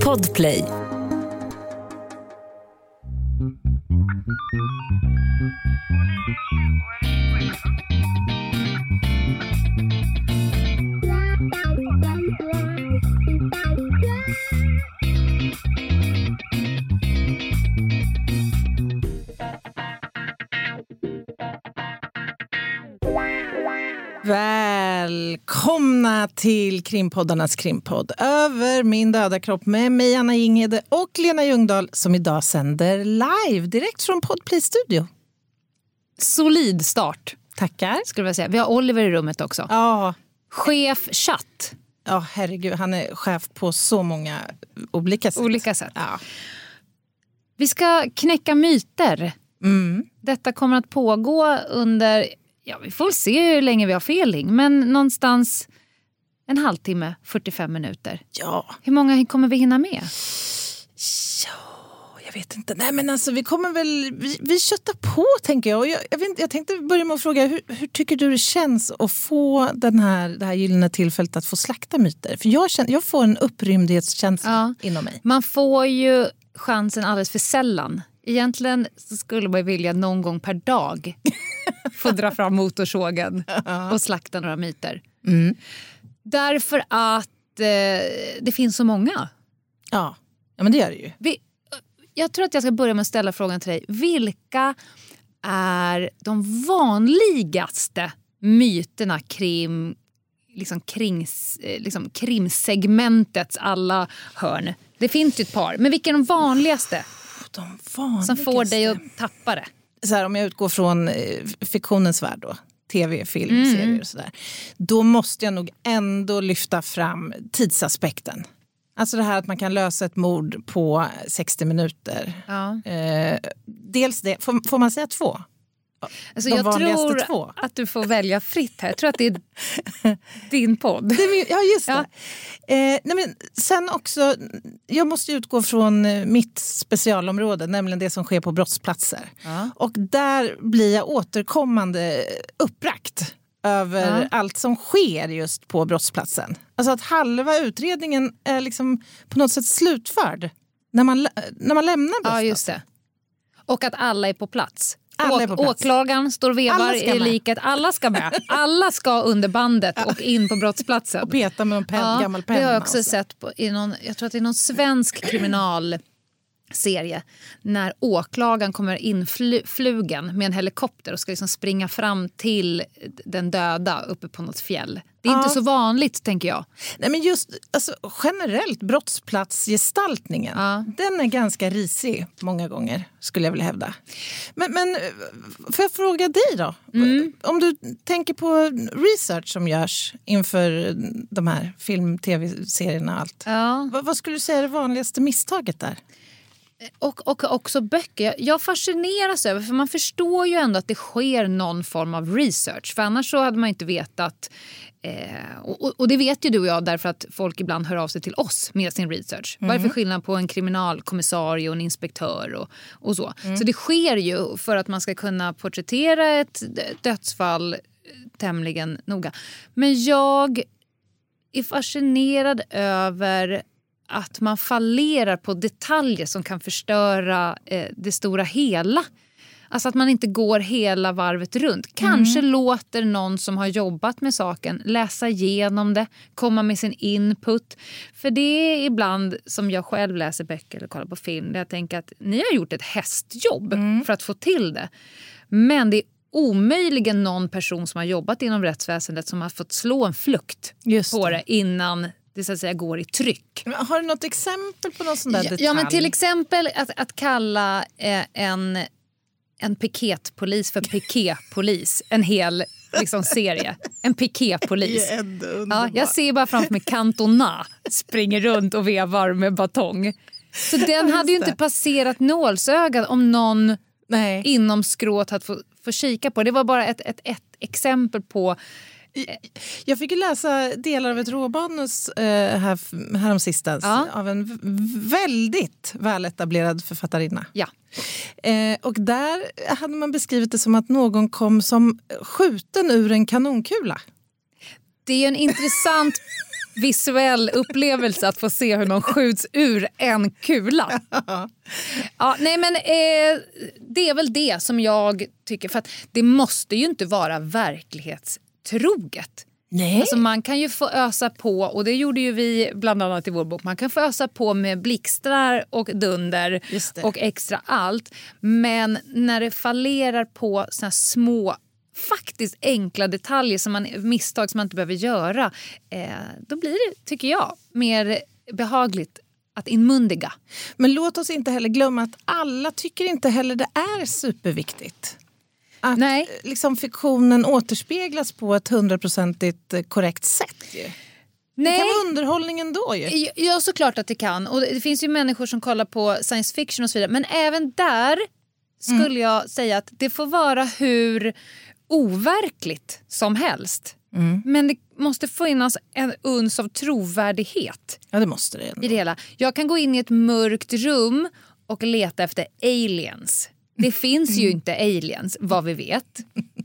Podplay. Välkomna till krimpoddarnas krimpodd Över min döda kropp med mig Anna Jinghede och Lena Ljungdahl som idag sänder live direkt från Podplay Studio. Solid start, Tackar. skulle jag säga. Vi har Oliver i rummet också. Ja, Chef chatt, ja, herregud, han är chef på så många olika sätt. olika sätt. Ja. Vi ska knäcka myter. Mm. Detta kommer att pågå under, ja vi får se hur länge vi har feeling, men någonstans en halvtimme, 45 minuter. ja, Hur många kommer vi hinna med? jag vet inte. Nej, men alltså, vi kommer väl... Vi, vi köttar på, tänker jag. Och jag, jag, vet, jag tänkte börja med att fråga, hur, hur tycker du det känns att få den här, det här gyllene tillfället att få slakta myter? För jag, känner, jag får en upprymdhetskänsla Ja. inom mig. Man får ju chansen alldeles för sällan. Egentligen skulle man vilja någon gång per dag få dra fram motorsågen och slakta några myter. Mm. Därför att eh, det finns så många. Ja. ja, men det gör det ju. Vi, jag tror att jag ska börja med att ställa frågan till dig. Vilka är de vanligaste myterna kring, liksom kring eh, liksom krimsegmentets alla hörn? Det finns ju ett par, men vilka är de vanligaste De vanligaste. som får dig att tappa det? så här, om jag utgår från eh, fiktionens värld då, tv, film, serier och sådär. Då måste jag nog ändå lyfta fram tidsaspekten. Alltså det här att man kan lösa ett mord på 60 minuter. Ja. Eh, dels det, får, får man säga två? Alltså jag tror två. att du får välja fritt här. Jag tror att det är din podd. Ja, just Ja. det. Eh, nej men sen också, jag måste utgå från eh, mitt specialområde, nämligen det som sker på brottsplatser. Ja. Och där blir jag återkommande uppbragt över Ja. allt som sker just på brottsplatsen. Alltså att halva utredningen är liksom på något sätt slutförd när man, när man lämnar Ja, brottsplatsen. just det. Och att alla är på plats. Alla är på plats. Åklagaren står och vevar i liket. Alla ska med. Alla ska under bandet och in på brottsplatsen. Och peta med en pen, gammal penna. Det har jag också och så. sett på, i någon, jag tror att det är någon svensk kriminalserie när åklagaren kommer influgen med en helikopter och ska liksom springa fram till den döda uppe på något fjäll. Det är Ja. inte så vanligt, tänker jag. Nej, men just alltså, generellt, brottsplatsgestaltningen, Ja. den är ganska risig många gånger, skulle jag vilja hävda. Men, men får jag fråga dig då? Mm. Om du tänker på research som görs inför de här film, tv-serierna och allt. Ja. Vad, vad skulle du säga är det vanligaste misstaget där? Och, och också böcker. Jag- fascineras över, för man förstår ju ändå att det sker någon form av research. För annars så hade man inte vetat. Eh, och, och- det vet ju du och jag därför att folk ibland hör av sig till oss med sin research. Vad är det för skillnad på en kriminalkommissarie och en inspektör och, och så. Så det sker ju för att man ska kunna porträttera ett dödsfall eh, tämligen noga. Men jag är fascinerad över att man fallerar på detaljer som kan förstöra eh, det stora hela. Alltså att man inte går hela varvet runt. Kanske låter någon som har jobbat med saken läsa igenom det, komma med sin input. För det är ibland som jag själv läser böcker eller kollar på film där jag tänker att ni har gjort ett hästjobb för att få till det. Men det är omöjligen någon person som har jobbat inom rättsväsendet som har fått slå en flukt Just på det. det innan det så att säga går i tryck. Men Har du något exempel på någon sån där Ja, detalj? ja, men till exempel att, att kalla eh, en, en piketpolis för piketpolis. En hel liksom, serie. En piketpolis. Ja, jag ser bara framför mig Cantona springer runt och vevar med batong. Så den hade ju inte passerat nålsögat om någon Nej. inom skrået hade fått, fått kika på. Det var bara ett, ett, ett exempel på... Jag fick läsa delar av ett råmanus eh, här, häromsistens Ja. av en väldigt väletablerad författarinna. Ja. Eh, och där hade man beskrivit det som att någon kom som skjuten ur en kanonkula. Det är en intressant visuell upplevelse att få se hur någon skjuts ur en kula. Ja, nej men eh, Det är väl det som jag tycker. För Det måste ju inte vara verklighetstroget. Nej. Alltså man kan ju få ösa på, och det gjorde ju vi bland annat i vår bok, man kan få ösa på med blixtrar och dunder och extra allt. Men när det fallerar på såna små faktiskt enkla detaljer, som man, misstag som man inte behöver göra, eh, då blir det, tycker jag, mer behagligt att inmundiga. Men låt oss inte heller glömma att alla tycker inte heller det är superviktigt. Att Nej. liksom fiktionen återspeglas på ett hundraprocentigt eh, korrekt sätt. Ju. Det Nej. kan vara underhållning ändå ju. Ja, såklart att det kan. Och det finns ju människor som kollar på science fiction och så vidare. Men även där skulle jag säga att det får vara hur overkligt som helst. Men det måste finnas en uns av trovärdighet Ja, det måste det. Ändå. i det hela. Jag kan gå in i ett mörkt rum och leta efter aliens. Det finns ju inte aliens, vad vi vet.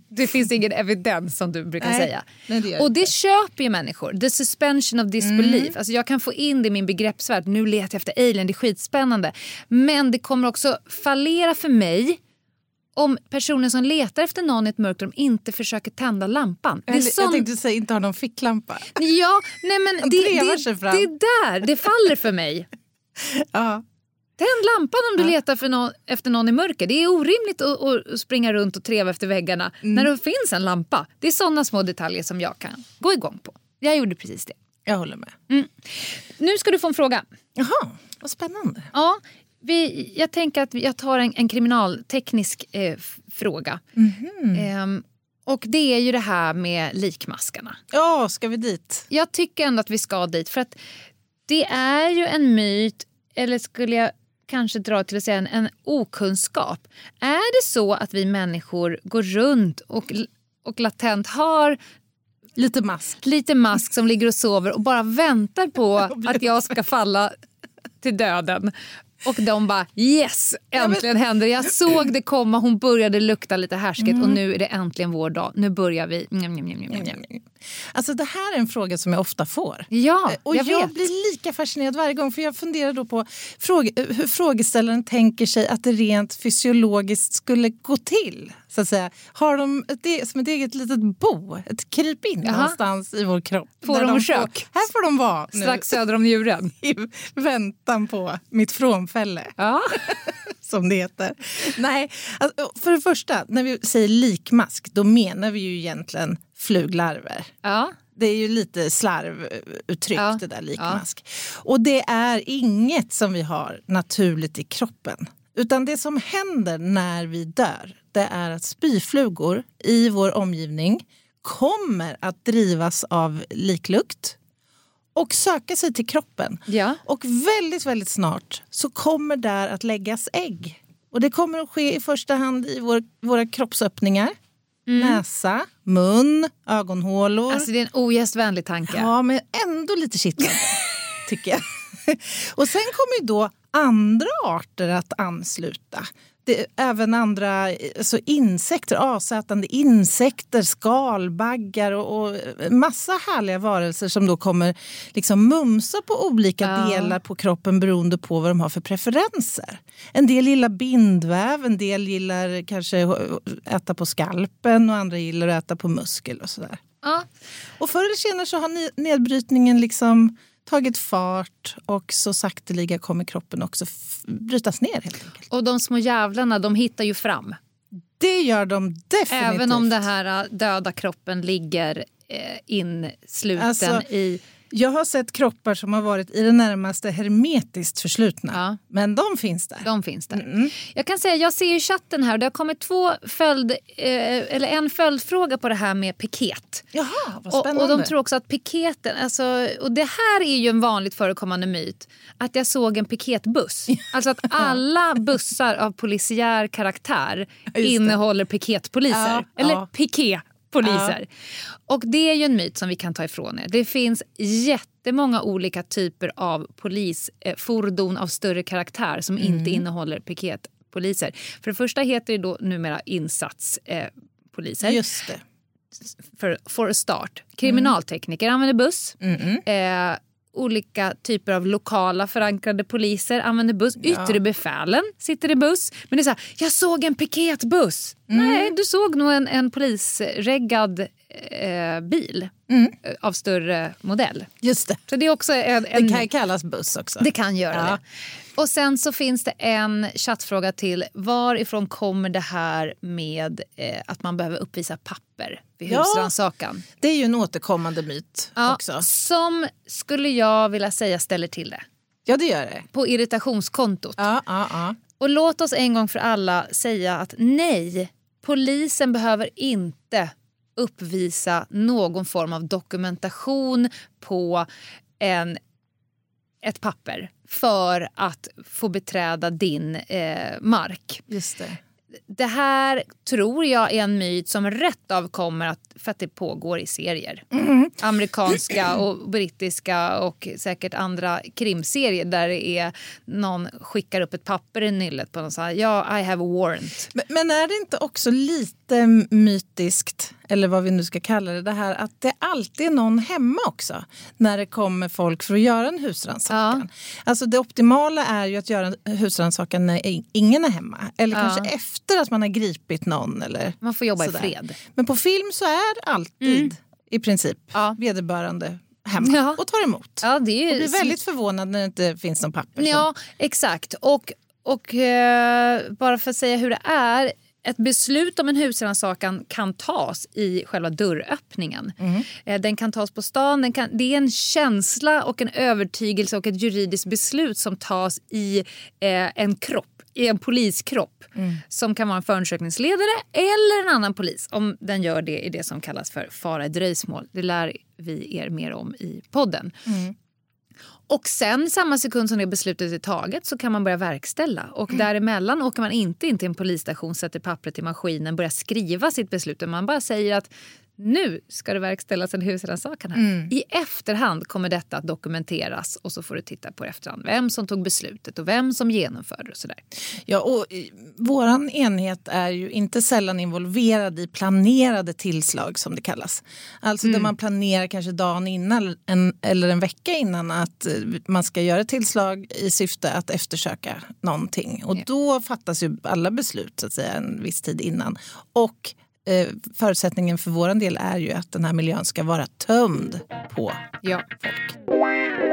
Det finns ingen evidens som du brukar Nej, säga. nej, det det och det köper ju människor. The suspension of disbelief. Alltså jag kan få in det i min begreppsvärld. Nu letar jag efter alien, det är skitspännande. Men det kommer också fallera för mig om personen som letar efter någon i ett mörkt rum inte försöker tända lampan. Det är Eller, sån Jag tänkte säga inte ha någon ficklampa. Ja, nej men det, det, fram. det är där det faller för mig. Ja. Tänd lampan om du letar för någon, efter någon i mörker. Det är orimligt att, springa runt och treva efter väggarna Mm. när det finns en lampa. Det är såna små detaljer som jag kan gå igång på. Jag gjorde precis det. Jag håller med. Nu ska du få en fråga. Jaha, vad spännande. Ja, vi, jag tänker att jag tar en, en kriminalteknisk eh, fråga. Mhm. Ehm, och det är ju det här med likmaskarna. Ja, ska vi dit? Jag tycker ändå att vi ska dit. För att det är ju en myt, eller skulle jag kanske dra till att säga en, en okunskap. Är det så att vi människor går runt och, och latent har Lite mask. lite mask som ligger och sover och bara väntar på att jag ska falla till döden. Och de bara yes, äntligen händer. Jag såg det komma, hon började lukta lite härsket och nu är det äntligen vår dag. Nu börjar vi. Njam, njam, njam. Alltså det här är en fråga som jag ofta får. Ja, Eh, Och jag, jag, blir lika fascinerad varje gång för jag funderar då på fråge, eh, hur frågeställaren tänker sig att det rent fysiologiskt skulle gå till. Så att säga. Har de ett, e- som ett eget litet bo, ett kryp in Jaha. någonstans i vår kropp? Får de får, kök? Här får de vara nu Strax söder om njuren. i väntan på mitt frånfälle. Ja. som det heter. Nej, alltså, för det första, när vi säger likmask, då menar vi ju egentligen fluglarver. Ja. Det är ju lite slarvuttryck Ja, det där likmask. Och det är inget som vi har naturligt i kroppen. Utan det som händer när vi dör, det är att spyflugor i vår omgivning kommer att drivas av liklukt och söka sig till kroppen. Ja. Och väldigt, väldigt snart så kommer där att läggas ägg. Och det kommer att ske i första hand i vår, våra kroppsöppningar. Näsa, mun, ögonhålor. Alltså det är en ogästvänlig tanke. Ja, men ändå lite kittlande, tycker jag. Och sen kommer ju då andra arter att ansluta. Det, även andra alltså insekter, asätande insekter, skalbaggar och, och massa härliga varelser som då kommer liksom mumsa på olika Ja. delar på kroppen beroende på vad de har för preferenser. En del gillar bindväv, en del gillar kanske äta på skalpen och andra gillar att äta på muskel och sådär. Ja. Och förr eller senare så har ni- nedbrytningen liksom tagit fart och så sakteliga kommer kroppen också brytas ner helt enkelt. Och de små jävlarna de hittar ju fram. Det gör de definitivt. Även om den här äh, döda kroppen ligger eh, insluten Alltså, i... Jag har sett kroppar som har varit i det närmaste hermetiskt förslutna. Ja. Men de finns där. De finns där. Mm. Jag kan säga, jag ser i chatten här, det har kommit två följd, eh, eller en följdfråga på det här med piket. Jaha, vad Och, spännande. och de tror också att piketen, alltså, och det här är ju en vanligt förekommande myt, att jag såg en piketbuss. Alltså att alla bussar av polisiär karaktär innehåller piketpoliser. Ja, eller ja. Piketpoliser. Och det är ju en myt som vi kan ta ifrån er. Det finns jättemånga olika typer av polisfordon av större karaktär som inte Mm. innehåller piketpoliser. För det första heter det då numera insatspoliser. Just det. för, for a start. Kriminaltekniker använder buss. Eh, olika typer av lokala förankrade poliser använder buss. Yttre befälen sitter i buss. Men det är så här, jag såg en piketbuss. Nej, du såg nog en, en polisreggad eh, bil eh, av större modell. Just det. Så det är också en, en Det kan kallas buss också. det kan göra Ja. det. Och sen så finns det en chattfråga till. Varifrån kommer det här med eh, att man behöver uppvisa papper vid Ja. husrannsakan? Det är ju en återkommande myt Ja, också. Som skulle jag vilja säga ställer till det. Ja, det gör det. På irritationskontot. Ja, ja, ja. Och låt oss en gång för alla säga att nej, polisen behöver inte uppvisa någon form av dokumentation på en, ett papper för att få beträda din eh, mark. Just det. Det här tror jag är en myt som rätt av kommer att, för att det pågår i serier. Amerikanska och brittiska och säkert andra krimserier där det är någon skickar upp ett papper i nyllet på någon så här, ja, I have a warrant. Men, men är det inte också lite mytiskt, eller vad vi nu ska kalla det, det här att det alltid är någon hemma också när det kommer folk för att göra en husrannsakan? Alltså det optimala är ju att göra en husrannsakan när ingen är hemma. Eller Ja. kanske efter att man har gripit någon. Eller Man får jobba sådär. i fred. Men på film så är alltid i princip Ja. vederbörande hemma Ja. och tar emot. Ja, det är ju blir väldigt förvånad när det inte finns någon papper. som- Ja, exakt. Och, och eh, bara för att säga hur det är. Ett beslut om en husrannsakan kan tas i själva dörröppningen. Eh, Den kan tas på stan. Kan, det är en känsla och en övertygelse och ett juridiskt beslut som tas i eh, en kropp i en poliskropp som kan vara en förundersökningsledare eller en annan polis om den gör det i det som kallas för fara i dröjsmål. Det lär vi er mer om i podden. Och sen samma sekund som det beslutet är taget så kan man börja verkställa. Och däremellan åker man inte in till en polisstation, sätter pappret i maskinen, börjar skriva sitt beslut. Man bara säger att nu ska det verkställas en husrannsakan här. I efterhand kommer detta att dokumenteras och så får du titta på efterhand vem som tog beslutet och vem som genomförde och sådär. Ja, och eh, våran enhet är ju inte sällan involverad i planerade tillslag som det kallas. Alltså där man planerar kanske dagen innan en, eller en vecka innan att eh, man ska göra tillslag i syfte att eftersöka någonting. Och då fattas ju alla beslut så att säga en viss tid innan. Och eh, förutsättningen för våran del är ju att den här miljön ska vara tömd på Ja. folk.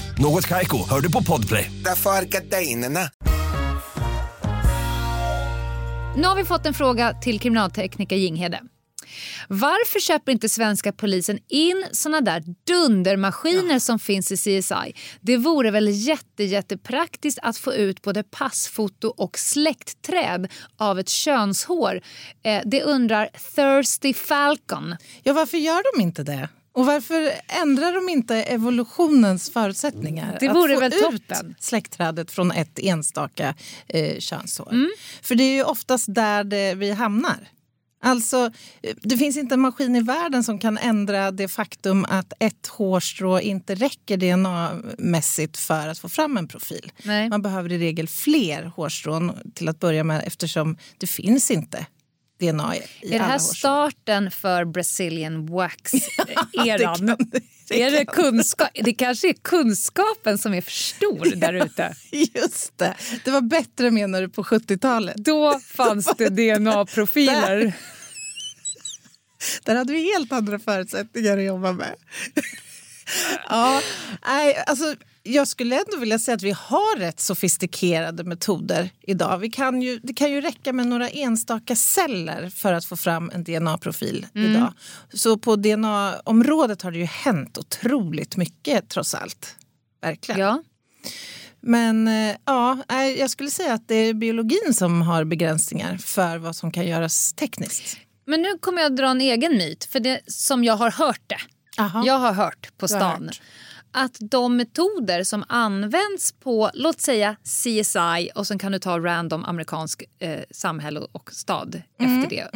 Något Kaiko, hör du på Podplay. Därför är gardinerna. Nu har vi fått en fråga till kriminaltekniker Jinghede. Varför köper inte svenska polisen in såna där dundermaskiner som finns i CSI? Det vore väl jätte, jättepraktiskt att få ut både passfoto och släktträd av ett könshår. Eh, det undrar Thirsty Falcon. Ja, varför gör de inte det? Och varför ändrar de inte evolutionens förutsättningar? Det vore att få väl ut släktträdet från ett enstaka eh, könshår. Mm. För det är ju oftast där det, vi hamnar. Alltså, eh, det finns inte en maskin i världen som kan ändra det faktum att ett hårstrå inte räcker DNA-mässigt för att få fram en profil. Nej. Man behöver i regel fler hårstrån till att börja med eftersom det finns inte DNA i, Är det här starten för Brazilian wax-eran? Det är det, kunskap, det kanske är kunskapen som är för stor där ute. Just det. Det var bättre menar du på 70-talet. Då fanns det DNA-profiler. Där hade vi helt andra förutsättningar att jobba med. ja, nej, alltså, jag skulle ändå vilja säga att vi har rätt sofistikerade metoder idag. Vi kan ju, det kan ju räcka med några enstaka celler för att få fram en DNA-profil idag. Så på DNA-området har det ju hänt otroligt mycket trots allt. Verkligen. Ja. Men eh, ja, jag skulle säga att det är biologin som har begränsningar för vad som kan göras tekniskt. Men nu kommer jag dra en egen myt, för det som jag har hört det. Aha. Jag har hört på stan hört. Att de metoder som används på, låt säga CSI och sen kan du ta random amerikansk eh, samhälle och stad Mm, efter det.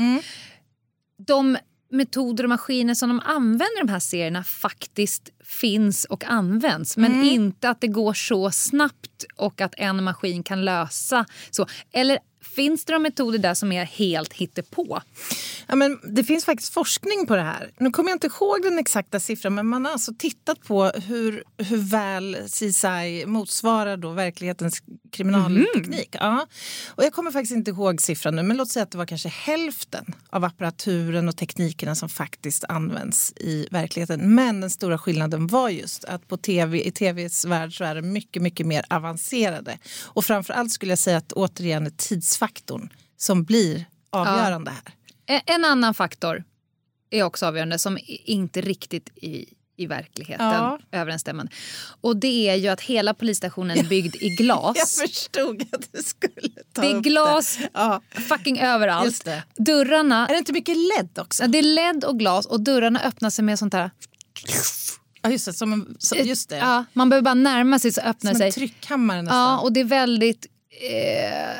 De metoder och maskiner som de använder i de här serierna faktiskt finns och används. Men Mm. inte att det går så snabbt och att en maskin kan lösa så. Eller finns det de metoder där som är helt hittepå? Ja, men det finns faktiskt forskning på det här. Nu kommer jag inte ihåg den exakta siffran men man har alltså tittat på hur, hur väl CSI motsvarar då verklighetens kriminalteknik. Ja. Och jag kommer faktiskt inte ihåg siffran nu men låt säga att det var kanske hälften av apparaturen och teknikerna som faktiskt används i verkligheten. Men den stora skillnaden var just att på TV, i tvs värld så är det mycket, mycket mer avancerade. Och framförallt skulle jag säga att återigen är tidsfaktorn som blir avgörande här. E- En annan faktor är också avgörande som inte riktigt i, i verkligheten Ja. överensstämmande. Och det är ju att hela polisstationen är byggd i glas. Jag förstod att du skulle ta Det är glas det. Ja. fucking överallt. Dörrarna, Är det inte mycket LED också? ja, det är LED och glas och dörrarna öppnar sig med sånt här. Ja, just det. Som en, som, just det. Ja, man behöver bara närma sig så öppnar som sig. en tryckhammare nästan. Ja, och det är väldigt... Eh,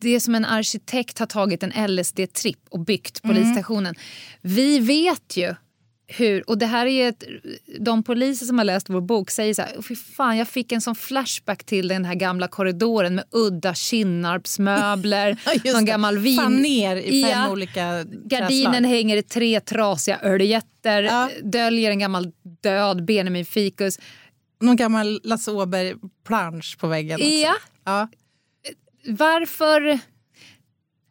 det är som en arkitekt har tagit en LSD-tripp och byggt Mm. polisstationen. Vi vet ju hur... Och det här är ett, de poliser som har läst vår bok säger så här, fy fan jag fick en sån flashback till den här gamla korridoren med udda Kinnarpsmöbler, någon gammal vin... Faner i fem Ja. olika Gardinen träslag. hänger i tre trasiga öljetter, Ja. döljer en gammal död Benjamin Fikus. Någon gammal Lasse Åberg-plansch på väggen. Också. Ja. Ja. Varför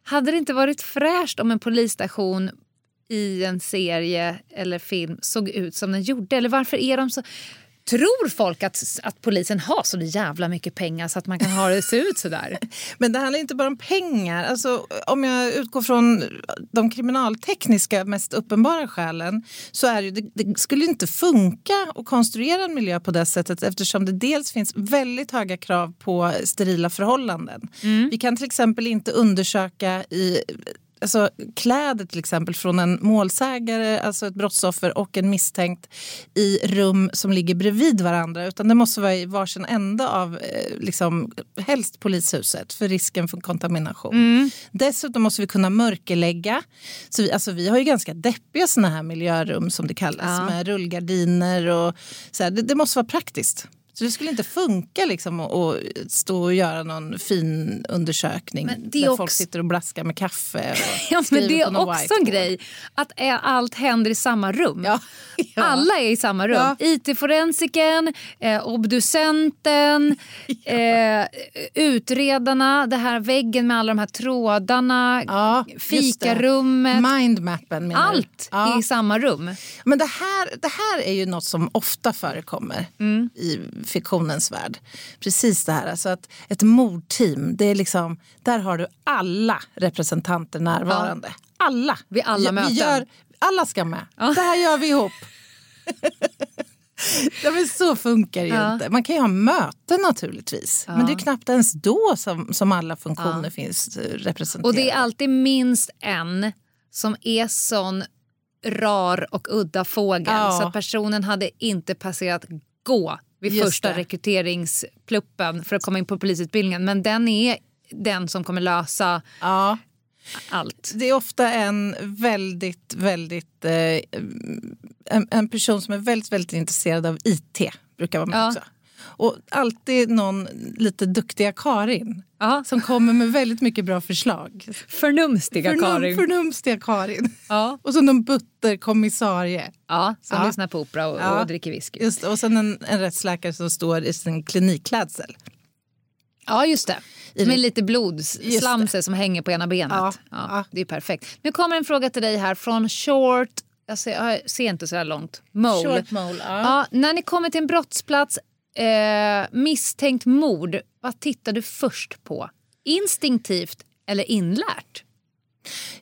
hade det inte varit fräscht om en polisstation i en serie eller film såg ut som den gjorde? Eller varför är de så... Tror folk att, att polisen har så jävla mycket pengar så att man kan ha det se ut så där? Men det handlar inte bara om pengar. Alltså, om jag utgår från de kriminaltekniska mest uppenbara skälen så är det, det, det skulle inte funka att konstruera en miljö på det sättet eftersom det dels finns väldigt höga krav på sterila förhållanden. Vi kan till exempel inte undersöka i Alltså, kläder till exempel från en målsägare, alltså ett brottsoffer och en misstänkt i rum som ligger bredvid varandra. Utan det måste vara i varsin ände av eh, liksom, helst polishuset för risken för kontamination. Dessutom måste vi kunna mörkerlägga. Så vi, alltså, vi har ju ganska deppiga såna här miljörum som det kallas med rullgardiner och så här. Det, det måste vara praktiskt. Så det skulle inte funka liksom att stå och göra någon fin undersökning där också- folk sitter och blaskar med kaffe. Och Ja, men det är också en grej att allt händer i samma rum. Ja. Ja. Alla är i samma rum. Ja. IT-forensiken, eh, obducenten, eh, utredarna, det här väggen med alla de här trådarna, Ja, fikarummet. Mindmappen menar? Allt är i samma rum. Men det här, det här är ju något som ofta förekommer Mm. i fiktionens värld. Precis det här, alltså att ett mordteam, det är liksom, där har du alla representanter närvarande. Alla! Vid alla vi, möten. Vi gör, alla ska med. Det här gör vi ihop. ja, men så funkar det ju Ja. inte. Man kan ju ha möten naturligtvis. Men det är knappt ens då som, som alla funktioner finns eh, representerade. Och det är alltid minst en som är sån rar och udda fågel Ja. så att personen hade inte passerat gå vid Just första det. rekryteringspluppen för att komma in på polisutbildningen. Men den är den som kommer lösa Ja. allt. Det är ofta en väldigt, väldigt... Eh, en, en person som är väldigt, väldigt intresserad av IT brukar vara med Ja. också. Och alltid någon lite duktiga Karin Ja. som kommer med väldigt mycket bra förslag. Förnumstiga Förnum, Karin. Förnumstiga Karin. Ja. Och så någon butter kommissarie. Ja, som Ja. lyssnar på opera och, Ja. och dricker whisky. Just, och sen en, en rättsläkare som står i sin klinikklädsel. Ja, just det. I Med lite blodslamser som hänger på ena benet. Ja, Ja, ja. Det är perfekt. Nu kommer en fråga till dig här från Short... Jag ser, jag ser inte så här långt. Mole. Short mole, ja. Ja, när ni kommer till en brottsplats, eh, misstänkt mord, vad tittar du först på? Instinktivt eller inlärt?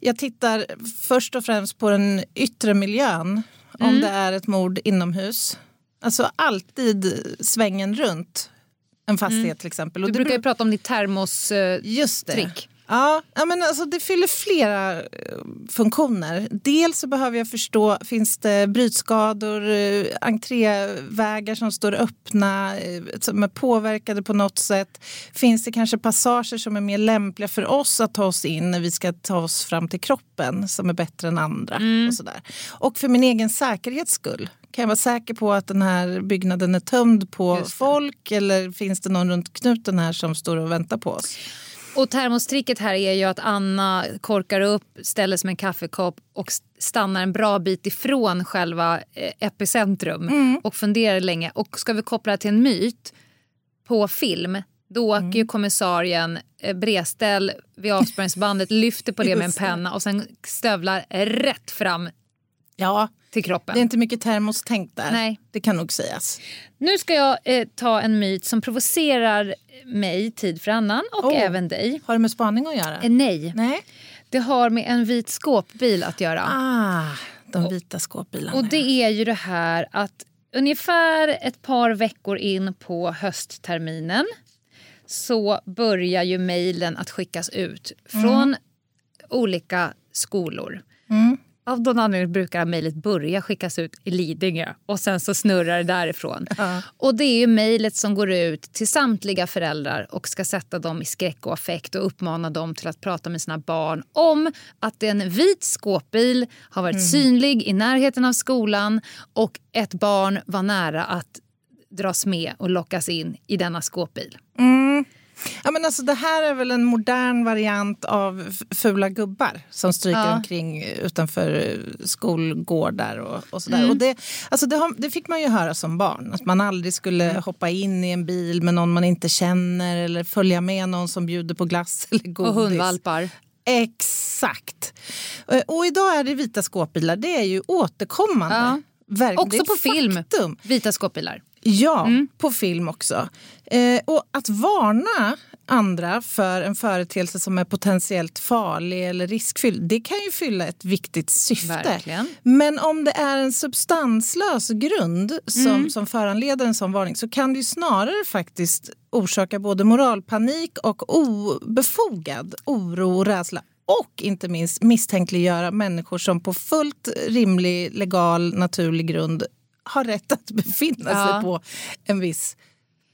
Jag tittar först och främst på den yttre miljön. Om Mm. det är ett mord inomhus. Alltså alltid svängen runt en fastighet till exempel. Och Du brukar ju prata om ditt termos... Eh, Just det. trick. Ja, men alltså det fyller flera eh, funktioner. Dels så behöver jag förstå, finns det brytskador, eh, entrévägar som står öppna, eh, som är påverkade på något sätt? Finns det kanske passager som är mer lämpliga för oss att ta oss in när vi ska ta oss fram till kroppen, som är bättre än andra? Och, sådär. och för min egen säkerhets skull. Kan jag vara säker på att den här byggnaden är tömd på folk eller finns det någon runt knuten här som står och väntar på oss? Och termostricket här är ju att Anna korkar upp, ställer sig med en kaffekopp och stannar en bra bit ifrån själva eh, epicentrum Mm. och funderar länge. Och ska vi koppla till en myt på film då åker Mm. ju kommissarien eh, bredställ vid avspärrningsbandet, lyfter på det med en penna och sen stövlar rätt fram Ja, till kroppen. det är inte mycket termostänk där. Nej. Det kan nog sägas. Nu ska jag eh, ta en myt som provocerar mig tid för annan och Oh. även dig. Har det med spaning att göra? Eh, nej, Nej. det har med en vit skåpbil att göra. Ah, de vita skåpbilarna. Och det är ju det här att ungefär ett par veckor in på höstterminen så börjar ju mejlen att skickas ut från olika skolor. Av någon anledning brukar mejlet börja skickas ut i Lidingö och sen så snurrar det därifrån. Och det är ju mejlet som går ut till samtliga föräldrar och ska sätta dem i skräck och affekt och uppmana dem till att prata med sina barn om att en vit skåpbil har varit synlig i närheten av skolan och ett barn var nära att dras med och lockas in i denna skåpbil. Ja, men alltså, det här är väl en modern variant av fula gubbar som stryker Ja. omkring utanför eh, skolgårdar och, och sådär. Mm. Och det, alltså det, har, det fick man ju höra som barn, att man aldrig skulle Mm. hoppa in i en bil med någon man inte känner eller följa med någon som bjuder på glass eller godis. Och hundvalpar. Exakt. Eh, Och idag är det vita skåpbilar, det är ju återkommande. Ja. Verk- Också på film. Vita skåpbilar. Ja, Mm. på film också. Eh, och att varna andra för en företeelse som är potentiellt farlig eller riskfylld, det kan ju fylla ett viktigt syfte. Verkligen. Men om det är en substanslös grund som, Mm. som föranleder en sån varning så kan det ju snarare faktiskt orsaka både moralpanik och obefogad oro och rädsla. Och inte minst misstänkliggöra människor som på fullt rimlig, legal, naturlig grund har rätt att befinna Ja. sig på en viss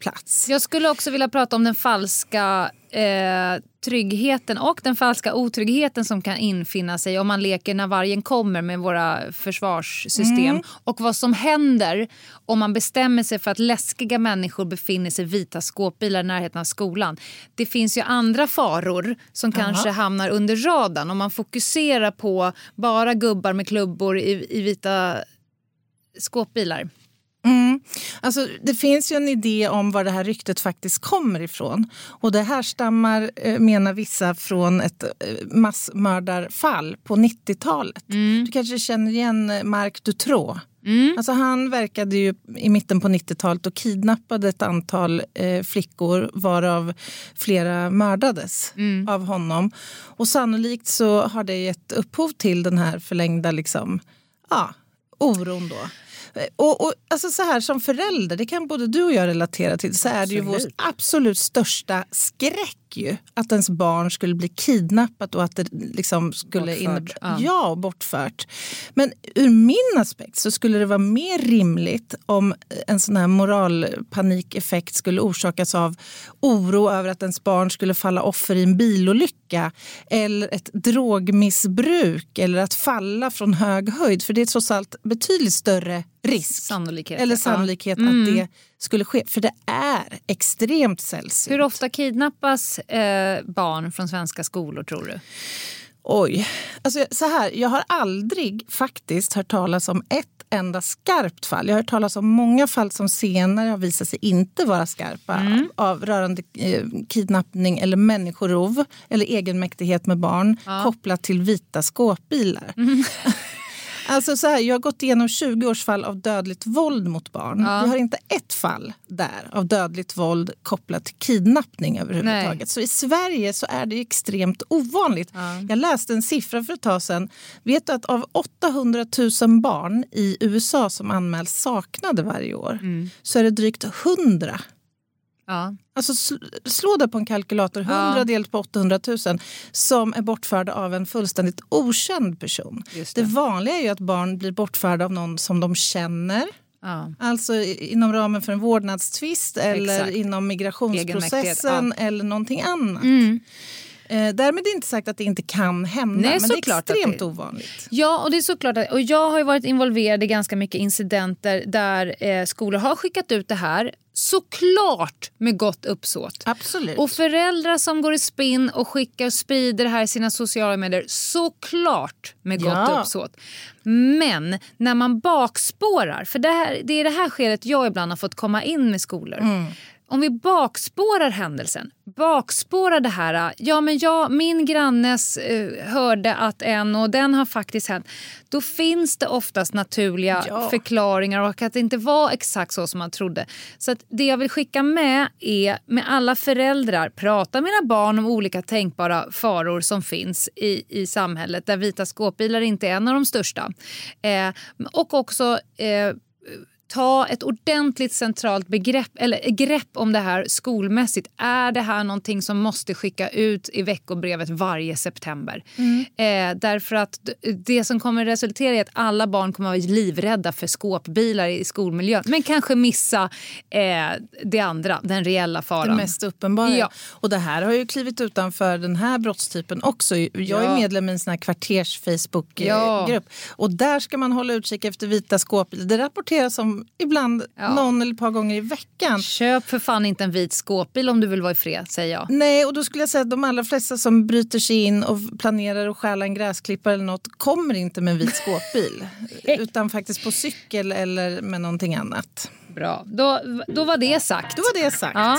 plats. Jag skulle också vilja prata om den falska eh, tryggheten och den falska otryggheten som kan infinna sig om man leker när vargen kommer med våra försvarssystem. Och vad som händer om man bestämmer sig för att läskiga människor befinner sig i vita skåpbilar i närheten av skolan. Det finns ju andra faror som kanske hamnar under radarn om man fokuserar på bara gubbar med klubbor i, i vita skåpbilar. Mm. Alltså, det finns ju en idé om var det här ryktet faktiskt kommer ifrån. Och det här stammar, eh, menar vissa, från ett eh, massmördarfall på 90-talet. Du kanske känner igen eh, Marc Dutroux? Alltså han verkade ju i mitten på 90-talet och kidnappade ett antal eh, flickor varav flera mördades av honom. Och sannolikt så har det gett upphov till den här förlängda liksom, ja, oron då. Och, och, alltså så här, som förälder, det kan både du och jag relatera till, så är det ju vår absolut största skräck ju att ens barn skulle bli kidnappat och att det liksom skulle Bortfört, ja. Ja, bortfört. Men ur min aspekt så skulle det vara mer rimligt om en sån här moralpanikeffekt skulle orsakas av oro över att ens barn skulle falla offer i en bilolycka eller ett drogmissbruk eller att falla från hög höjd. För det är trots allt betydligt större risk Sannolikhet. eller Ja. sannolikhet att det skulle ske. För det är extremt sällsynt. Hur ofta kidnappas eh, barn från svenska skolor tror du? Oj. Alltså, så här, jag har aldrig faktiskt hört talas om ett enda skarpt fall. Jag har hört talas om många fall som senare har visat sig inte vara skarpa av rörande eh, kidnappning eller människorov eller egenmäktighet med barn kopplat till vita skåpbilar. Alltså så här, jag har gått igenom 20 års fall av dödligt våld mot barn. Vi har inte ett fall där av dödligt våld kopplat till kidnappning överhuvudtaget. Nej. Så i Sverige så är det extremt ovanligt. Jag läste en siffra för ett tag sedan. Vet du att av 800 000 barn i USA som anmäls saknade varje år så är det drygt 100 Ja. Alltså sl- slå det på en kalkylator, 100 Ja. delat på 800 000 som är bortförda av en fullständigt okänd person. Det. det. vanliga är ju att barn blir bortförda av någon som de känner. Ja. Alltså inom ramen för en vårdnadstvist eller Exakt. inom migrationsprocessen eller någonting annat. Eh, därmed är inte sagt att det inte kan hända, Nej, men det är extremt det- ovanligt. Ja, och det är såklart. Att, och jag har ju varit involverad i ganska mycket incidenter där eh, skolor har skickat ut det här. Såklart med gott uppsåt. Absolut. Och föräldrar som går i spinn och skickar och sprider det här i sina sociala medier, såklart med gott Ja. uppsåt. Men när man bakspårar, för det, här, det är det här skedet jag ibland har fått komma in med skolor. Om vi bakspårar händelsen, bakspårar det här, ja men jag, min grannes eh, hörde att en och den har faktiskt hänt. Då finns det oftast naturliga Ja. förklaringar och att det inte var exakt så som man trodde. Så det jag vill skicka med är med alla föräldrar, prata med era barn om olika tänkbara faror som finns i, i samhället där vita skåpbilar inte är en av de största. Eh, och också eh, ta ett ordentligt centralt begrepp, eller grepp om det här skolmässigt. Är det här någonting som måste skicka ut i veckobrevet varje september? Eh, därför att det som kommer resultera i att alla barn kommer att vara livrädda för skåpbilar i skolmiljön. Men kanske missa eh, det andra, den reella faran. Det mest uppenbara. Ja. Och det här har ju klivit utanför den här brottstypen också. Jag är Ja. medlem i en sån här kvarters Facebook-grupp. Ja. Och där ska man hålla utkik efter vita skåpbilar. Det rapporteras om ibland Ja. någon eller ett par gånger i veckan. Köp för fan inte en vit skåpbil om du vill vara i fred, säger jag. Nej, och då skulle jag säga att de allra flesta som bryter sig in och planerar att stjäla en gräsklippare eller något kommer inte med en vit skåpbil. utan faktiskt på cykel eller med någonting annat. Bra, då, då var det sagt. Då var det sagt. Ja.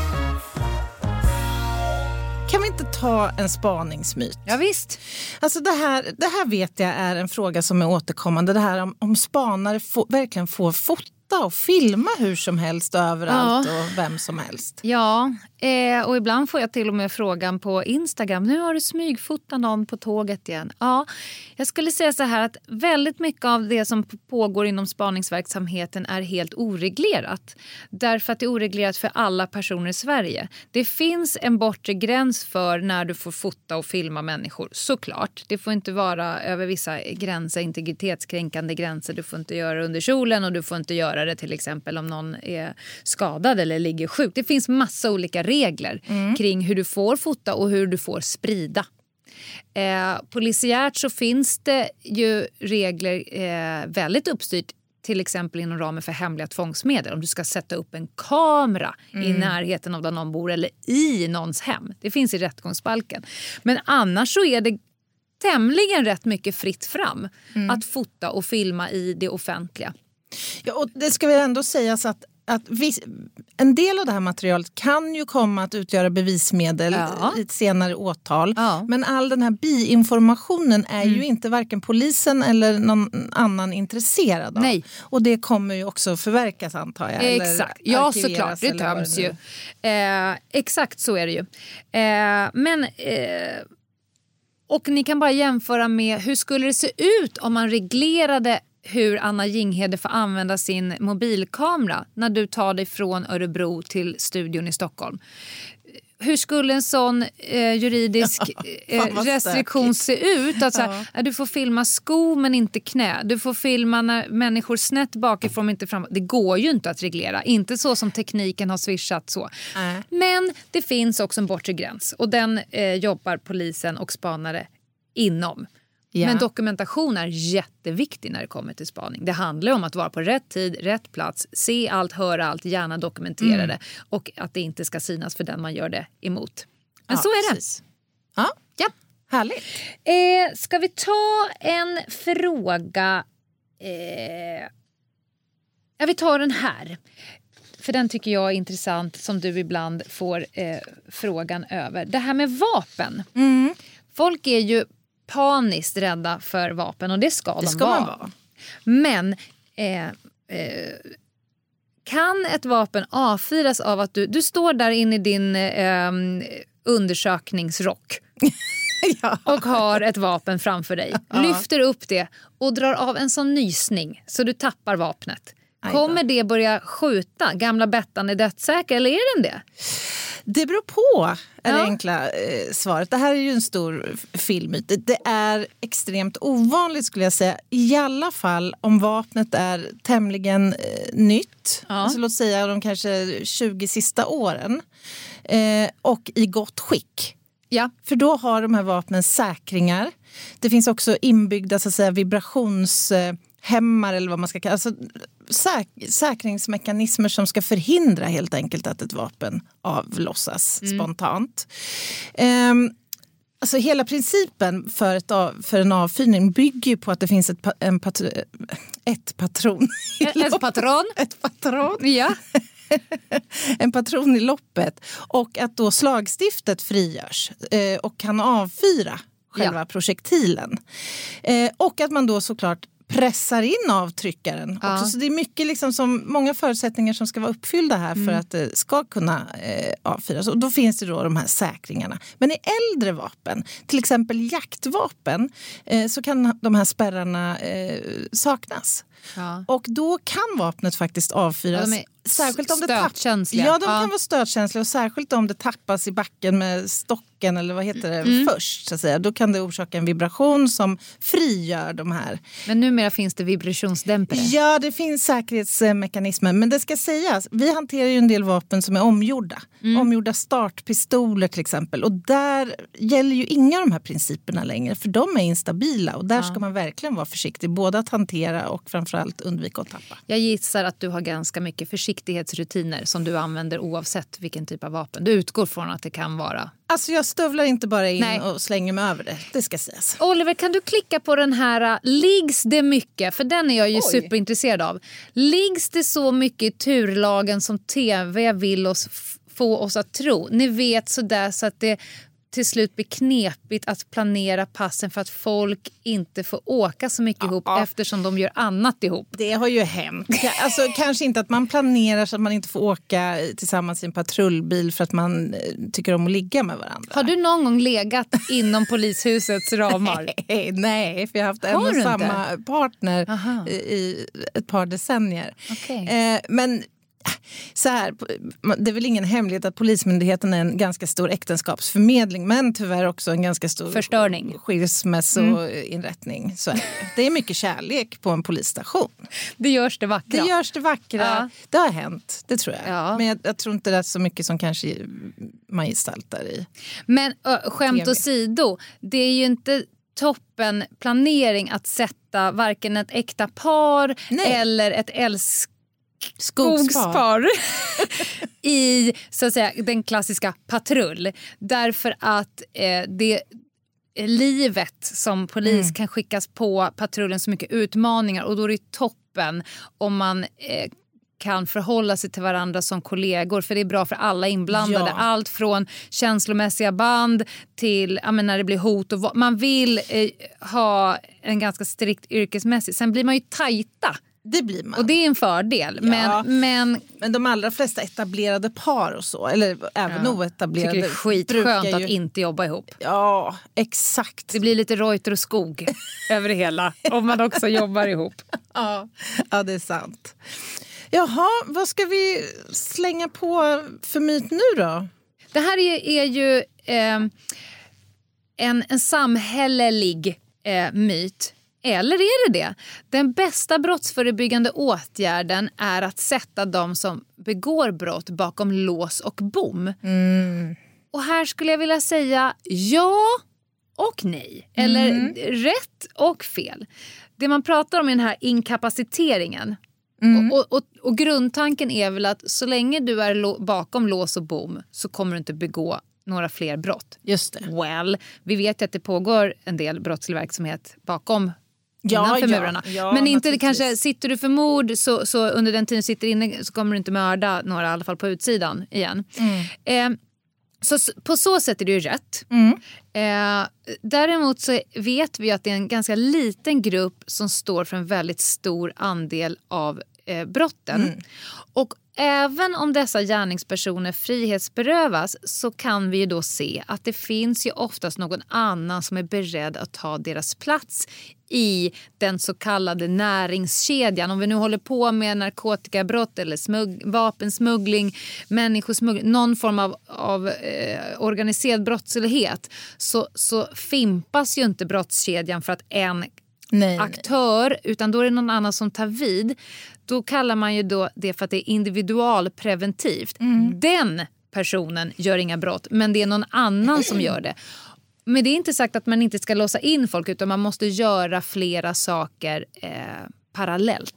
Kan vi inte ta en spaningsmyt? ja, visst. Alltså det, här, det här vet jag är en fråga som är återkommande. Det här om, om spanare få, verkligen får fota och filma hur som helst överallt och vem som helst. Ja, eh, och ibland får jag till och med frågan på Instagram. Nu har du smygfotat någon på tåget igen. Ja, jag skulle säga så här att väldigt mycket av det som pågår inom spaningsverksamheten är helt oreglerat. Därför att det är oreglerat för alla personer i Sverige. Det finns en bortre gräns för när du får fota och filma människor, såklart. Det får inte vara över vissa gränser, integritetskränkande gränser. Du får inte göra det under kjolen och du får inte göra det till exempel om någon är skadad eller ligger sjuk. Det finns massa olika regler kring hur du får fota och hur du får sprida. Eh, polisiärt så finns det ju regler eh, väldigt uppstyrt till exempel inom ramen för hemliga tvångsmedel. Om du ska sätta upp en kamera i närheten av där någon bor eller i någons hem. Det finns i rättegångsbalken. Men annars så är det tämligen rätt mycket fritt fram att fota och filma i det offentliga. Ja, och det ska väl ändå sägas att, att viss, en del av det här materialet kan ju komma att utgöra bevismedel Ja. i ett senare åtal. Ja. Men all den här biinformationen är ju inte varken polisen eller någon annan intresserad av. Nej. Och det kommer ju också förverkas antar jag. Exakt, ja såklart. Det töms ju. Eh, exakt så är det ju. Eh, men... Eh, och ni kan bara jämföra med hur skulle det se ut om man reglerade hur Anna Jinghede får använda sin mobilkamera när du tar dig från Örebro till studion i Stockholm. Hur skulle en sån eh, juridisk eh, restriktion se ut? Att så här, "Ja, Du får filma sko men inte knä. Du får filma när människor snett bakifrån men inte fram. Det går ju inte att reglera. Inte så som tekniken har swishat så. Nej. Men det finns också en bortre gräns och den eh, jobbar polisen och spanare inom. Ja. Men dokumentation är jätteviktig när det kommer till spaning. Det handlar om att vara på rätt tid, rätt plats, se allt, höra allt, gärna dokumentera Mm. det och att det inte ska synas för den man gör det emot. Men Ja, så är det. precis. Ja, Ja. härligt. Eh, ska vi ta en fråga? Eh, Ja, vi tar den här. För den tycker jag är intressant som du ibland får eh, frågan över. Det här med vapen. Mm. Folk är ju paniskt rädda för vapen och det ska, Det de ska vara. man vara. Men eh, eh, kan ett vapen avfyras av att du, du står där inne i din eh, undersökningsrock Ja. och har ett vapen framför dig. Lyfter upp det och drar av en sån nysning så du tappar vapnet. Kommer det börja skjuta? Gamla Bettan är dödssäker eller är den det? Det beror på, är det Ja. enkla eh, svaret. Det här är ju en stor f- filmmyt. Det- Det är extremt ovanligt skulle jag säga. I alla fall om vapnet är tämligen eh, nytt. Ja. Alltså, låt säga de kanske 20 sista åren. Eh, och i gott skick. Ja. För då har de här vapnen säkringar. Det finns också inbyggda så att säga, vibrationshämmare eller vad man ska kalla alltså, säk säkringsmekanismer som ska förhindra helt enkelt att ett vapen avlossas spontant. Ehm, Alltså hela principen för, ett av, för en avfyrning bygger på att det finns ett, pa- en patr ett patron. Ett patron. Ett patron Ja. en patron i loppet och att då slagstiftet frigörs eh, och kan avfyra själva Ja. projektilen. Eh, och att man då såklart pressar in avtryckaren. Ja. Också. Så det är mycket liksom som, många förutsättningar som ska vara uppfyllda här Mm. för att det ska kunna eh, avfyras. Och då finns det då de här säkringarna. Men i äldre vapen, till exempel jaktvapen, eh, så kan de här spärrarna eh, saknas. Ja. Och då kan vapnet faktiskt avfyras. Ja, särskilt om det stötkänsliga. Ja, de Ja. kan vara stötkänsliga och särskilt om det tappas i backen med stocken eller vad heter det Mm. först. Så att säga. Då kan det orsaka en vibration som frigör de här. Men numera finns det vibrationsdämpare. Ja, det finns säkerhetsmekanismer. Men det ska sägas, vi hanterar ju en del vapen som är omgjorda. Mm. Omgjorda startpistoler till exempel. Och där gäller ju inga av de här principerna längre. För de är instabila och där ska man verkligen vara försiktig. Både att hantera och framförallt undvika att tappa. Jag gissar att du har ganska mycket försiktighetsrutiner som du använder oavsett vilken typ av vapen. Du utgår från att det kan vara. Alltså jag stövlar inte bara in Nej. och slänger mig över det. Det ska sägas. Oliver, kan du klicka på den här uh, Liggs det mycket? För den är jag ju Oj. superintresserad av. Liggs det så mycket i turlagen som tv vill oss få oss att tro? Ni vet sådär så att det till slut blir knepigt att planera passen för att folk inte får åka så mycket ihop eftersom de gör annat ihop. Det har ju hänt. Alltså, kanske inte att man planerar så att man inte får åka tillsammans i en patrullbil för att man eh, tycker om att ligga med varandra. Har du någon gång legat inom polishusets ramar? Nej, nej, för jag har haft en Har och du samma partner Aha. i, ett par decennier. Okej. Eh, men så här, det är väl ingen hemlighet att Polismyndigheten är en ganska stor äktenskapsförmedling men tyvärr också en ganska stor Förstörning. skilsmässoinrättning. Så är det. det är mycket kärlek på en polisstation. Det görs det Det vackra. görs det vackra. Ja. Det har hänt, det tror jag. Ja. Men jag, jag tror inte det är så mycket som kanske man gestaltar i. Men ö, skämt TV. åsido, det är ju inte toppen planering att sätta varken ett äkta par Nej. eller ett Skogspar. Älskogspar i så att säga, den klassiska patrull. Därför att eh, det livet som polis Mm. kan skickas på patrullen så mycket utmaningar och då är det toppen om man eh, kan förhålla sig till varandra som kollegor för det är bra för alla inblandade. Ja. Allt från känslomässiga band till ja, när det blir hot. Och man vill eh, ha en ganska strikt yrkesmässig. Sen blir man ju tajta Det blir man. och det är en fördel. Ja. Men, men Men de allra flesta etablerade par och så, eller även jag oetablerade... tycker det är skitskönt ju- att inte jobba ihop. Ja, exakt. Det blir lite Reuter och skog över det hela om man också jobbar ihop. Ja, ja, det är sant. Jaha, vad ska vi slänga på för myt nu då? Det här är, är ju eh, en, en samhällelig eh, myt. Eller är det det? Den bästa brottsförebyggande åtgärden är att sätta de som begår brott bakom lås och bom. Och här skulle jag vilja säga ja och nej. Eller rätt och fel. Det man pratar om är den här inkapaciteringen. Och, och, och, och grundtanken är väl att så länge du är lo- bakom lås och bom så kommer du inte begå några fler brott. Just det. Well, vi vet ju att det pågår en del brottslig verksamhet bakom Ja, innanför ja, murarna. ja, Men inte kanske, sitter du för mord så, så under den tiden sitter inne så kommer du inte mörda några i alla fall på utsidan igen. Mm. Eh, så på så sätt är det ju rätt. Mm. Eh, däremot så vet vi att det är en ganska liten grupp som står för en väldigt stor andel av eh, brotten. Mm. Och även om dessa gärningspersoner frihetsberövas så kan vi ju då se att det finns ju oftast någon annan som är beredd att ta deras plats i den så kallade näringskedjan. Om vi nu håller på med narkotikabrott eller smugg, vapensmuggling, människosmuggling, någon form av, av eh, organiserad brottslighet så, så fimpas ju inte brottskedjan för att en Nej, nej. aktör utan då är det någon annan som tar vid. Då kallar man ju då det för att det är individualpreventivt. Den personen gör inga brott men det är någon annan som gör det. Men det är inte sagt att man inte ska låsa in folk utan man måste göra flera saker eh, parallellt.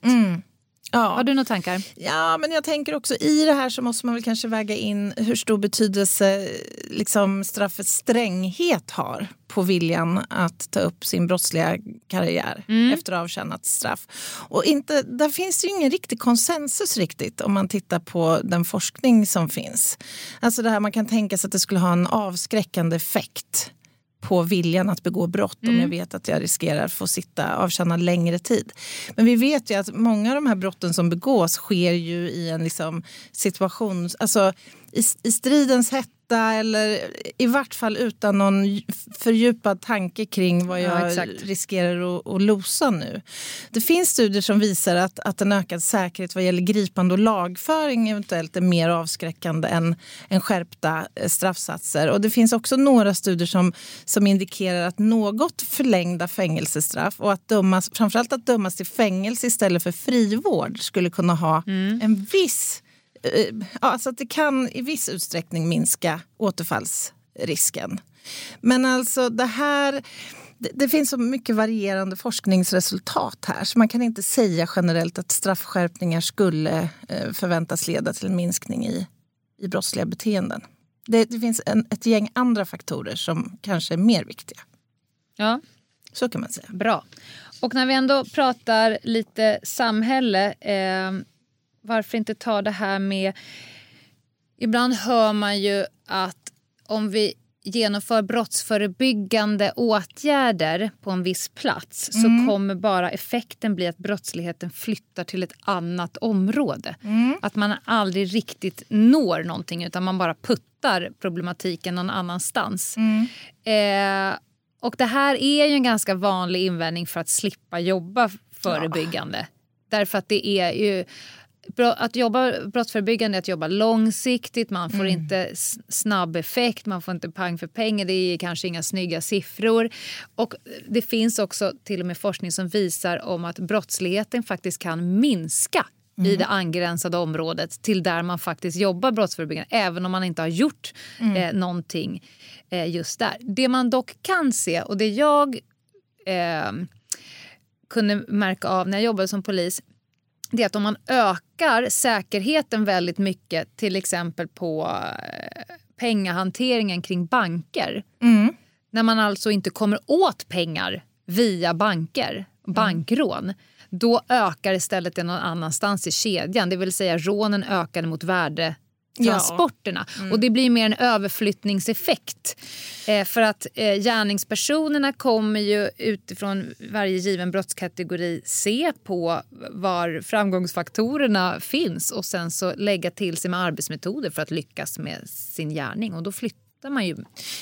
Ja. Har du några tankar? Ja, men jag tänker också i det här så måste man väl kanske väga in hur stor betydelse liksom, straffets stränghet har på viljan att ta upp sin brottsliga karriär efter avtjänat straff. Och inte, där finns det ju ingen riktig konsensus riktigt om man tittar på den forskning som finns. Alltså det här man kan tänka sig att det skulle ha en avskräckande effekt på viljan att begå brott om jag vet att jag riskerar att få sitta avtjäna längre tid. Men vi vet ju att många av de här brotten som begås sker ju i en liksom situation, alltså i, i stridens hetta eller i vart fall utan någon fördjupad tanke kring vad Ja, jag exakt. riskerar att, att losa nu. Det finns studier som visar att, att en ökad säkerhet vad gäller gripande och lagföring eventuellt är mer avskräckande än, än skärpta eh, straffsatser. Och det finns också några studier som, som indikerar att något förlängda fängelsestraff och att dömas, framförallt att dömas till fängelse istället för frivård skulle kunna ha en viss ja, alltså att det kan i viss utsträckning minska återfallsrisken. Men alltså det här... Det, det finns så mycket varierande forskningsresultat här så man kan inte säga generellt att straffskärpningar skulle eh, förväntas leda till en minskning i, i brottsliga beteenden. Det, det finns en, ett gäng andra faktorer som kanske är mer viktiga. Ja. Så kan man säga. Bra. Och när vi ändå pratar lite samhälle, eh, varför inte ta det här med... Ibland hör man ju att om vi genomför brottsförebyggande åtgärder på en viss plats så kommer bara effekten bli att brottsligheten flyttar till ett annat område. Att man aldrig riktigt når någonting utan man bara puttar problematiken någon annanstans. Eh, och det här är ju en ganska vanlig invändning för att slippa jobba förebyggande. Därför att det är ju... Att jobba brottsförebyggande är att jobba långsiktigt, man får inte s- snabb effekt, man får inte pang för pengar, det är kanske inga snygga siffror. Och det finns också till och med forskning som visar om att brottsligheten faktiskt kan minska i det angränsade området till där man faktiskt jobbar brottsförebyggande även om man inte har gjort eh, någonting eh, just där. Det man dock kan se och det jag eh, kunde märka av när jag jobbade som polis det är att om man ökar säkerheten väldigt mycket till exempel på eh, pengahanteringen kring banker när man alltså inte kommer åt pengar via banker, bankrån då ökar istället det någon annanstans i kedjan. Det vill säga rånen ökade mot värdetransporterna. Och det blir mer en överflyttningseffekt. Eh, för att eh, gärningspersonerna kommer ju utifrån varje given brottskategori se på var framgångsfaktorerna finns och sen så lägga till sig med arbetsmetoder för att lyckas med sin gärning. Och då flyttar man ju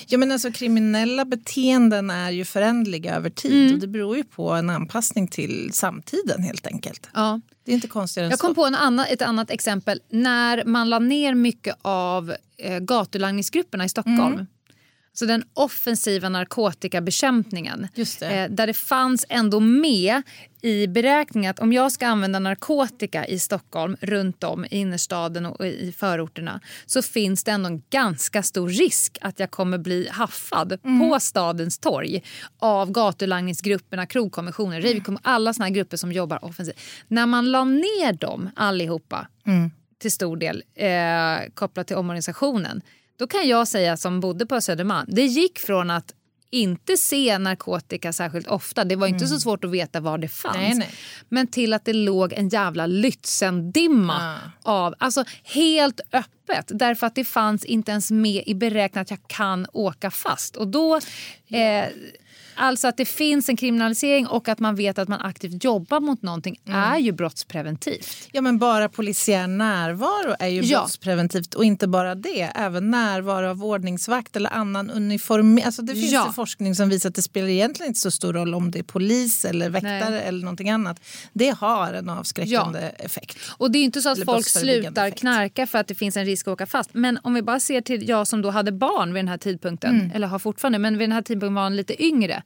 Ja, men alltså, kriminella beteenden är ju förändliga över tid och det beror ju på en anpassning till samtiden helt enkelt. Ja. Det är inte konstigare Jag kom så. på en annan, ett annat exempel. När man la ner mycket av eh, gatulangningsgrupperna i Stockholm. Så den offensiva narkotikabekämpningen. Det. Eh, där det fanns ändå med i beräkningen att om jag ska använda narkotika i Stockholm runt om i innerstaden och i förorterna så finns det ändå en ganska stor risk att jag kommer bli haffad på stadens torg av gatulangningsgrupperna, krogkommissioner, rivkommissioner, alla såna grupper som jobbar offensivt. När man la ner dem allihopa till stor del eh, kopplat till omorganisationen då kan jag säga som bodde på Södermalm, det gick från att inte se narkotika särskilt ofta. Det var inte så svårt att veta var det fanns. Mm. Nej, nej. Men till att det låg en jävla Lützendimma av, alltså helt öppet. Därför att det fanns inte ens med i beräknat att jag kan åka fast. Och då... Eh, Alltså att det finns en kriminalisering och att man vet att man aktivt jobbar mot någonting Mm. är ju brottspreventivt. Ja, men bara polisiär närvaro är ju Ja. brottspreventivt. Och inte bara det, även närvaro av ordningsvakt eller annan uniform. Alltså det finns Ja. ju forskning som visar att det spelar egentligen inte så stor roll om det är polis eller väktare Nej. eller någonting annat. Det har en avskräckande effekt. Och det är inte så att Eller folk slutar effekt. knarka för att det finns en risk att åka fast. Men om vi bara ser till jag som då hade barn vid den här tidpunkten, Mm. eller har fortfarande, men vid den här tidpunkten var han lite yngre.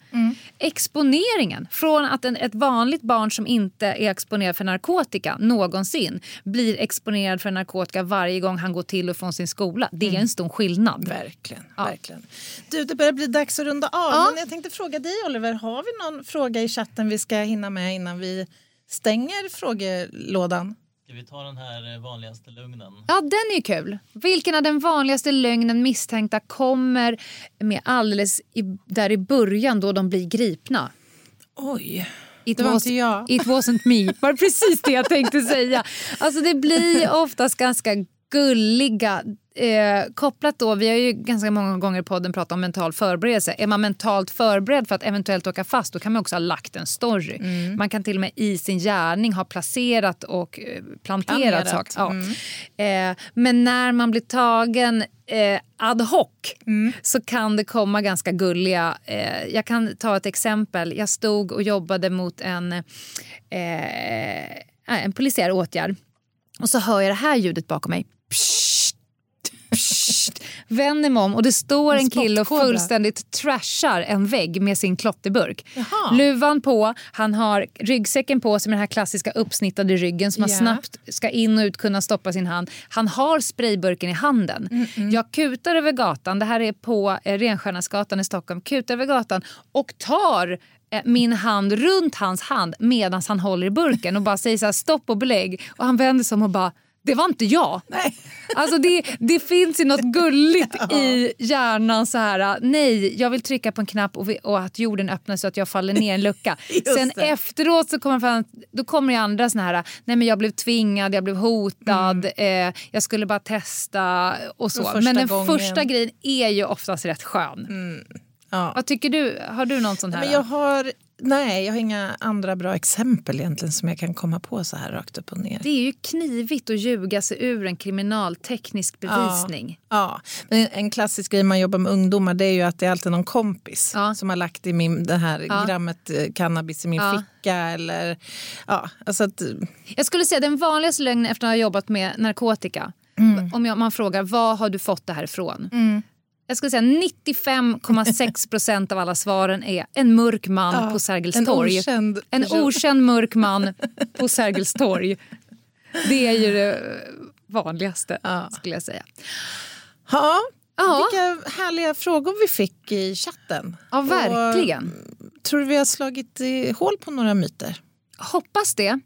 Exponeringen från att en, ett vanligt barn som inte är exponerad för narkotika någonsin blir exponerad för narkotika varje gång han går till och från sin skola. Det är Mm. en stor skillnad. Verkligen. verkligen. Du, det börjar bli dags att runda av. Men jag tänkte fråga dig, Oliver. Har vi någon fråga i chatten vi ska hinna med innan vi stänger frågelådan? Ska vi ta den här eh, vanligaste lögnen? Ja, den är ju kul. Vilken av den vanligaste lögnen misstänkta kommer med alldeles i, där i början då de blir gripna? Oj. It Det var was- inte jag. It wasn't me. var precis det jag tänkte säga. Alltså det blir oftast ganska gulliga Eh, kopplat då, vi har ju ganska många gånger i podden pratat om mental förberedelse. Är man mentalt förberedd för att eventuellt åka fast då kan man också ha lagt en story. Mm. Man kan till och med i sin gärning ha placerat och eh, planterat saker. Ja. Mm. Eh, men när man blir tagen eh, ad hoc Mm. så kan det komma ganska gulliga... Eh, jag kan ta ett exempel. Jag stod och jobbade mot en, eh, en polisiär åtgärd. Och så hör jag det här ljudet bakom mig. Psst. Vänder mig om och det står en kille och fullständigt trashar en vägg med sin klotterburk. Jaha. Luvan på, han har ryggsäcken på sig med den här klassiska uppsnittade ryggen som man Ja. snabbt ska in och ut kunna stoppa sin hand. Han har sprayburken i handen. Jag kutar över gatan, det här är på eh, Renstjärnasgatan i Stockholm, kutar över gatan och tar eh, min hand runt hans hand medan han håller i burken och bara säger så här, stopp och belägg. Och han vänder sig om och bara det var inte jag. Nej. Alltså det, det finns ju något gulligt i hjärnan. så här. Nej, jag vill trycka på en knapp och, vi, och att jorden öppnas så att jag faller ner i en lucka. Just Sen det. efteråt så kommer fram, då kommer det andra såna här, nej men jag blev tvingad, jag blev hotad, eh, jag skulle bara testa och så. Och men den gången. första grejen är ju oftast rätt skön. Ja. Vad tycker du? Har du någon sån här? Men jag har, nej, jag har inga andra bra exempel egentligen som jag kan komma på så här rakt upp och ner. Det är ju knivigt att ljuga sig ur en kriminalteknisk bevisning. Ja, men en klassisk grej man jobbar med ungdomar det är ju att det är alltid någon kompis Ja. som har lagt i min, det här Ja. grammet eh, cannabis i min Ja. ficka. Eller, ja, alltså att, Jag skulle säga den vanligaste lögnen efter att ha jobbat med narkotika. Mm. Om jag, man frågar var har du fått det här ifrån? Jag skulle säga 95,6 procent av alla svaren är en mörk man Ja, på Sergels en torg. okänd en okänd mörk man på Sergels torg. Det är ju det vanligaste Ja. skulle jag säga. ja, Ja. vilka härliga frågor vi fick i chatten. Ja, verkligen. Och, tror du vi har slagit hål på några myter? Hoppas det.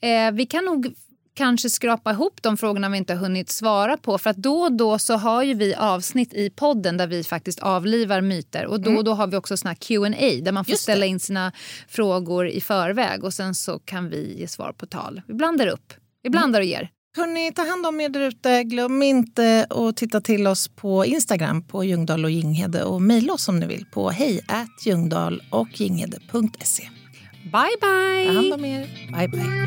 Eh, vi kan nog kanske skrapa ihop de frågorna vi inte har hunnit svara på. För att då och då så har ju vi avsnitt i podden där vi faktiskt avlivar myter. Och då och då har vi också såna Q&A där man får ställa in sina frågor i förväg och sen så kan vi ge svar på tal. Vi blandar upp. Vi blandar och ger. Hörrni, ta hand om er där ute. Glöm inte att titta till oss på Instagram på Ljungdahl och Ginghede och mejla oss om ni vill på hej och. Bye bye! Bye, bye.